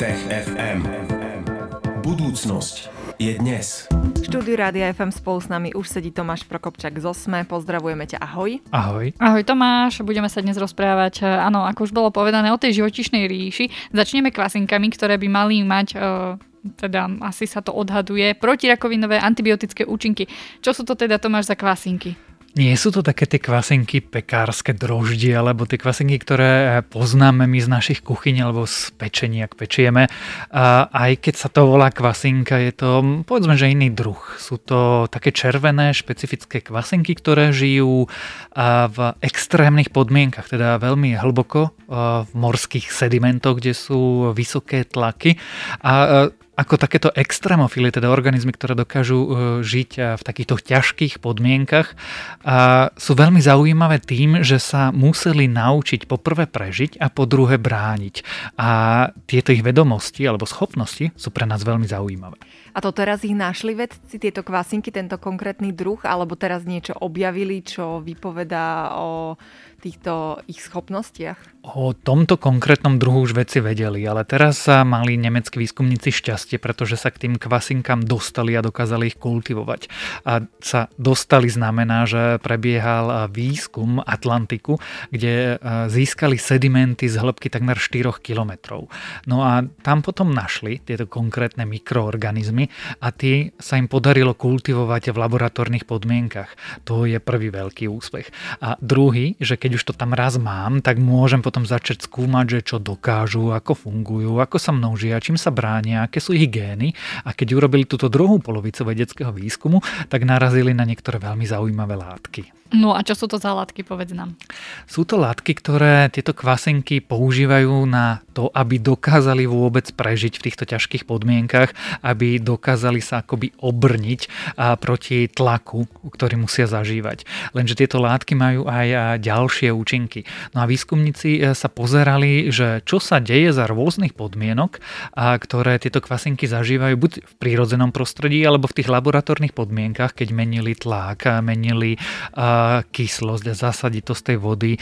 Tech FM. Budúcnosť je dnes. V štúdiu Rádia FM spolu s nami už sedí Tomáš Prokopčak z Osme. Pozdravujeme ťa, ahoj. Ahoj. Ahoj Tomáš, budeme sa dnes rozprávať, e, áno, ako už bolo povedané, o tej živočišnej ríši. Začneme kvasinkami, ktoré by mali mať e, teda asi sa to odhaduje, protirakovinové antibiotické účinky. Čo sú to teda, Tomáš, za kvasinky? Nie sú to také tie kvasinky pekárske droždie, alebo tie kvasinky, ktoré poznáme my z našich kuchyň alebo z pečení, ak pečieme. A aj keď sa to volá kvasinka, je to povedzme, že iný druh. Sú to také červené špecifické kvasinky, ktoré žijú v extrémnych podmienkach, teda veľmi hlboko v morských sedimentoch, kde sú vysoké tlaky. A ako takéto extrémofily, teda organizmy, ktoré dokážu e, žiť e, v takýchto ťažkých podmienkach, sú veľmi zaujímavé tým, že sa museli naučiť poprvé prežiť a po druhé brániť. A tieto ich vedomosti alebo schopnosti sú pre nás veľmi zaujímavé. A to teraz ich našli vedci, tieto kvasinky, tento konkrétny druh, alebo teraz niečo objavili, čo vypovedá o týchto ich schopnostiach? O tomto konkrétnom druhu už veci vedeli, ale teraz sa mali nemeckí výskumníci šťastie, pretože sa k tým kvasinkám dostali a dokázali ich kultivovať. A sa dostali znamená, že prebiehal výskum Atlantiku, kde získali sedimenty z hĺbky takmer 4 kilometrov. No a tam potom našli tieto konkrétne mikroorganizmy a tie sa im podarilo kultivovať v laboratórnych podmienkach. To je prvý veľký úspech. A druhý, že keď už to tam raz mám, tak môžem potom začať skúmať, že čo dokážu, ako fungujú, ako sa množia, čím sa bránia, aké sú ich gény. A keď urobili túto druhú polovicu vedeckého výskumu, tak narazili na niektoré veľmi zaujímavé látky. No a čo sú to za látky, povedz nám. Sú to látky, ktoré tieto kvasenky používajú na to, aby dokázali vôbec prežiť v týchto ťažkých podmienkach, aby dokázali sa akoby obrniť proti tlaku, ktorý musia zažívať. Lenže tieto látky majú aj ďalšie účinky. No a výskumníci e, sa pozerali, že čo sa deje za rôznych podmienok, ktoré tieto kvasenky zažívajú buď v prírodzenom prostredí, alebo v tých laboratórnych podmienkach, keď menili tlak, menili kyslosť a zasaditosť tej vody,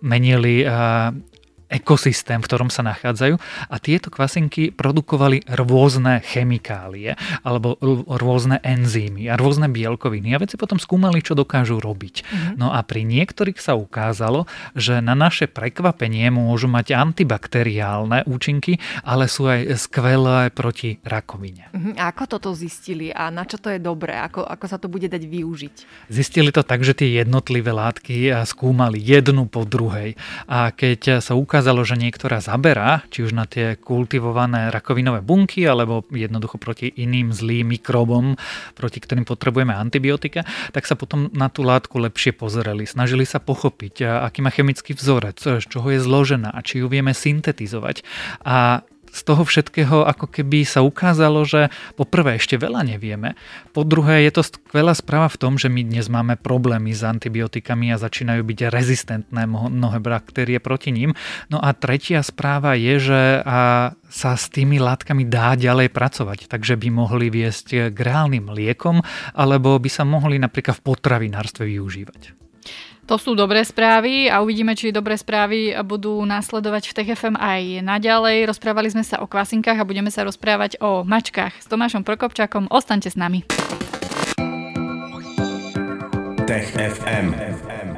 menili ekosystém, v ktorom sa nachádzajú a tieto kvasinky produkovali rôzne chemikálie alebo rôzne enzymy a rôzne bielkoviny a veci potom skúmali, čo dokážu robiť. Mm-hmm. No a pri niektorých sa ukázalo, že na naše prekvapenie môžu mať antibakteriálne účinky, ale sú aj skvelé proti rakovine. Mm-hmm. A ako toto zistili a na čo to je dobré? Ako, ako sa to bude dať využiť? Zistili to tak, že tie jednotlivé látky skúmali jednu po druhej a keď sa ukázalo, ukázalo, že niektorá zaberá, či už na tie kultivované rakovinové bunky, alebo jednoducho proti iným zlým mikrobom, proti ktorým potrebujeme antibiotika, tak sa potom na tú látku lepšie pozerali. Snažili sa pochopiť, aký má chemický vzorec, z čoho je zložená, či ju vieme syntetizovať. A z toho všetkého ako keby sa ukázalo, že po prvé ešte veľa nevieme, po druhé je to skvelá správa v tom, že my dnes máme problémy s antibiotikami a začínajú byť rezistentné mnohé baktérie proti ním. No a tretia správa je, že a sa s tými látkami dá ďalej pracovať, takže by mohli viesť k reálnym liekom alebo by sa mohli napríklad v potravinárstve využívať. To sú dobré správy a uvidíme, či dobré správy budú následovať v TFM aj naďalej. Rozprávali sme sa o kvasinkách a budeme sa rozprávať o mačkách s Tomášom Prokopčákom. Ostaňte s nami. Tech FM.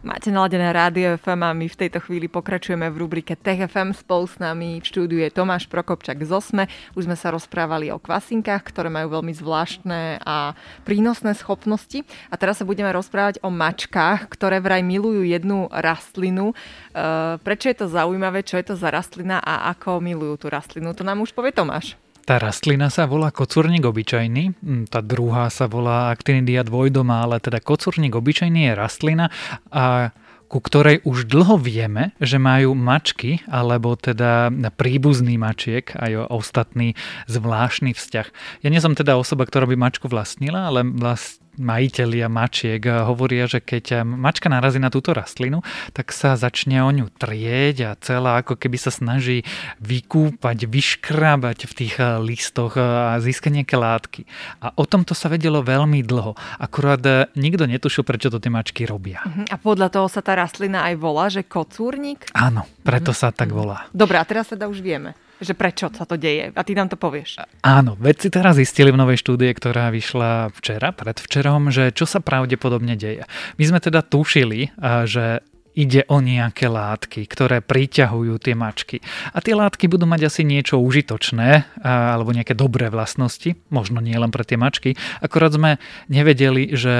Máte naladené rádio FM a my v tejto chvíli pokračujeme v rubrike Tech FM. Spolu s nami v štúdiu je Tomáš Prokopčak z Osme. Už sme sa rozprávali o kvasinkách, ktoré majú veľmi zvláštne a prínosné schopnosti. A teraz sa budeme rozprávať o mačkách, ktoré vraj milujú jednu rastlinu. E, prečo je to zaujímavé, čo je to za rastlina a ako milujú tú rastlinu? To nám už povie Tomáš. Tá rastlina sa volá kocúrnik obyčajný, hm, tá druhá sa volá Actinidia dvojdoma, ale teda kocúrnik obyčajný je rastlina a ku ktorej už dlho vieme, že majú mačky, alebo teda príbuzný mačiek, aj ostatný zvláštny vzťah. Ja nie som teda osoba, ktorá by mačku vlastnila, ale vlast, majiteľia mačiek hovoria, že keď mačka narazí na túto rastlinu, tak sa začne o ňu trieť a celá ako keby sa snaží vykúpať, vyškrábať v tých eh, listoch eh, a získať nejaké látky. A o tomto sa vedelo veľmi dlho. Akurát eh, nikto netušil, prečo to tie mačky robia. Uh-huh. A podľa toho sa tá rastlina aj volá, že kocúrnik? Áno, preto uh-huh. sa tak volá. Dobre, a teraz teda už vieme. Že prečo sa to deje. A ty nám to povieš. Áno, vedci teraz zistili v novej štúdie, ktorá vyšla včera, predvčerom, že čo sa pravdepodobne deje. My sme teda tušili, že ide o nejaké látky, ktoré priťahujú tie mačky. A tie látky budú mať asi niečo užitočné alebo nejaké dobré vlastnosti, možno nie len pre tie mačky. Akorát sme nevedeli, že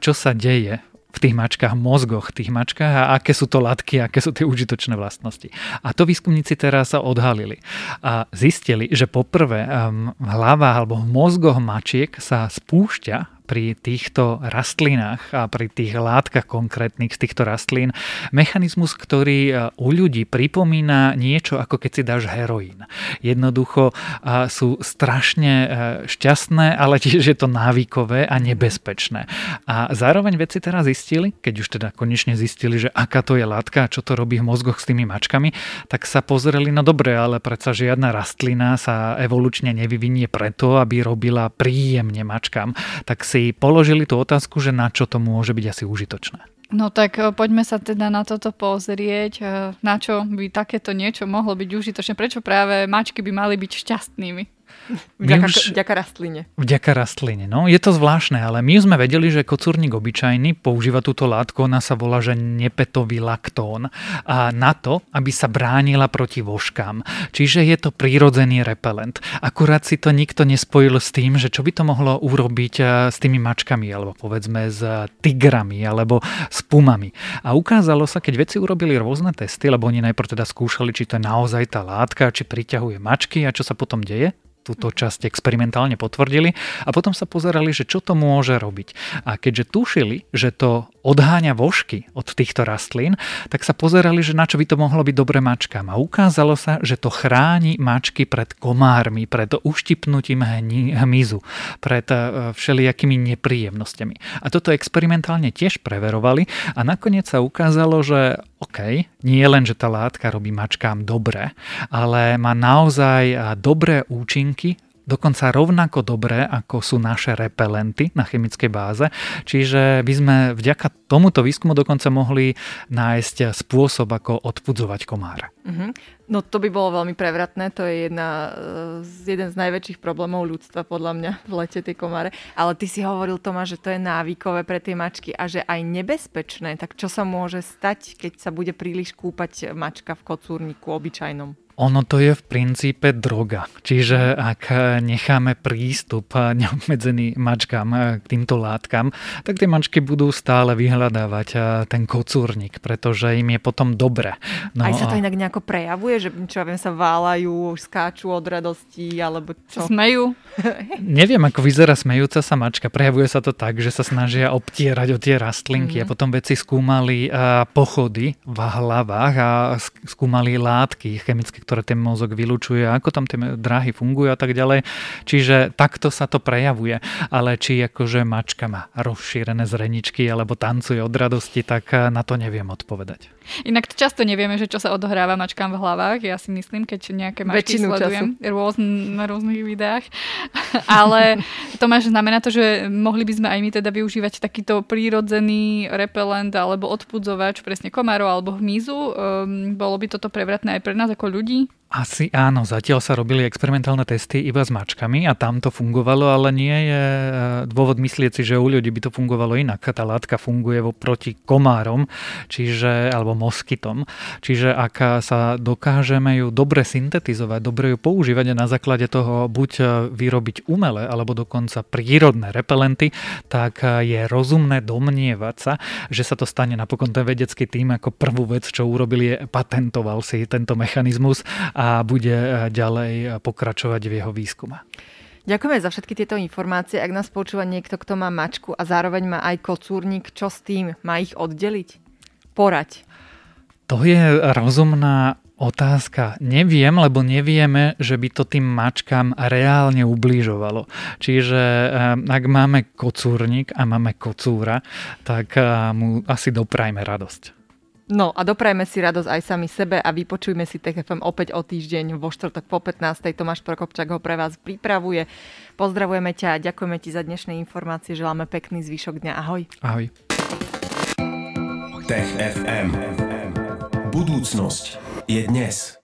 čo sa deje v tých mačkách, mozgoch tých mačkách a aké sú to látky, aké sú tie užitočné vlastnosti. A to výskumníci teraz sa odhalili a zistili, že poprvé v hlavách alebo v mozgoch mačiek sa spúšťa pri týchto rastlinách a pri tých látkach konkrétnych z týchto rastlín mechanizmus, ktorý e, u ľudí pripomína niečo ako keď si dáš heroín. Jednoducho e, sú strašne e, šťastné, ale tiež je to návykové a nebezpečné. A zároveň veci teraz zistili, keď už teda konečne zistili, že aká to je látka a čo to robí v mozgoch s tými mačkami, tak sa pozreli, no dobre, ale predsa žiadna rastlina sa evolučne nevyvinie preto, aby robila príjemne mačkám. Tak si položili tú otázku, že na čo to môže byť asi užitočné. No tak e, poďme sa teda na toto pozrieť, e, na čo by takéto niečo mohlo byť užitočné, prečo práve mačky by mali byť šťastnými. Vďaka, už, vďaka rastline. Vďaka rastline, no. Je to zvláštne, ale my sme vedeli, že kocúrnik obyčajný používa túto látku, ona sa volá, že nepetový laktón a na to, aby sa bránila proti voškám. Čiže je to prírodzený repelent. Akurát si to nikto nespojil s tým, že čo by to mohlo urobiť eh, s tými mačkami, alebo povedzme s tigrami, alebo s pumami. A ukázalo sa, keď veci urobili rôzne testy, lebo oni najprv teda skúšali, či to je naozaj tá látka, či priťahuje mačky a čo sa potom deje, túto časť experimentálne potvrdili a potom sa pozerali, že čo to môže robiť. A keďže tušili, že to odháňa vožky od týchto rastlín, tak sa pozerali, že na čo by to mohlo byť dobre mačkám. A ukázalo sa, že to chráni mačky pred komármi, pred uštipnutím hmyzu, pred e, všelijakými nepríjemnosťami. A toto experimentálne tiež preverovali a nakoniec sa ukázalo, že OK, nie len, že tá látka robí mačkám dobre, ale má naozaj dobré účinky dokonca rovnako dobré, ako sú naše repelenty na chemickej báze. Čiže by sme vďaka tomuto výskumu dokonca mohli nájsť spôsob, ako odpudzovať komára. Uh-huh. No to by bolo veľmi prevratné, to je jedna z, jeden z najväčších problémov ľudstva podľa mňa v lete tie komáre. Ale ty si hovoril Tomáš, že to je návykové pre tie mačky a že aj nebezpečné. Tak čo sa môže stať, keď sa bude príliš kúpať mačka v kocúrniku obyčajnom? Ono to je v princípe droga. Čiže ak necháme prístup neobmedzený mačkám k týmto látkam, tak tie mačky budú stále vyhľadávať ten kocúrnik, pretože im je potom dobre. No, Aj sa to inak nejako prejavuje, že čo ja viem, sa válajú, skáču od radosti, alebo čo? Smejú? Neviem, ako vyzerá smejúca sa mačka. Prejavuje sa to tak, že sa snažia obtierať o tie rastlinky mm. a potom vedci skúmali pochody v hlavách a skúmali látky chemické, ktoré ten mozog vylučuje, ako tam tie dráhy fungujú a tak ďalej. Čiže takto sa to prejavuje. Ale či akože mačka má rozšírené zreničky alebo tancuje od radosti, tak eh, na to neviem odpovedať. Inak často nevieme, že čo sa odohráva mačkám v hlavách. Ja si myslím, keď nejaké mačky Väčšinu sledujem rôzn, na rôznych videách. Ale to máš znamená to, že mohli by sme aj my teda využívať takýto prírodzený repelent alebo odpudzovač, presne komárov alebo hmyzu. Um, bolo by toto prevratné aj pre nás ako ľudí? Maggie Asi áno, zatiaľ sa robili experimentálne testy iba s mačkami a tam to fungovalo, ale nie je e, dôvod myslieť si, že u ľudí by to fungovalo inak. Tá látka funguje proti komárom, čiže, alebo moskytom. Čiže ak sa dokážeme ju dobre syntetizovať, dobre ju používať a na základe toho buď e, vyrobiť umelé, alebo dokonca prírodné repelenty, tak e, je rozumné domnievať sa, že sa to stane napokon ten vedecký tým ako prvú vec, čo urobili, je patentoval si tento mechanizmus a a bude eh, ďalej eh, pokračovať v jeho výskume. Ďakujeme za všetky tieto informácie. Ak nás počúva niekto, kto má mačku a zároveň má aj kocúrnik, čo s tým? Má ich oddeliť? Porať. To je rozumná otázka. Neviem, lebo nevieme, že by to tým mačkám reálne ubližovalo. Čiže eh, ak máme kocúrnik a máme kocúra, tak mu asi doprajme radosť. No a doprajme si radosť aj sami sebe a vypočujme si TFM opäť o týždeň vo štvrtok po 15. Tomáš Prokopčak ho pre vás pripravuje. Pozdravujeme ťa a ďakujeme ti za dnešné informácie. Želáme pekný zvyšok dňa. Ahoj. Ahoj. Tech FM. Budúcnosť je dnes.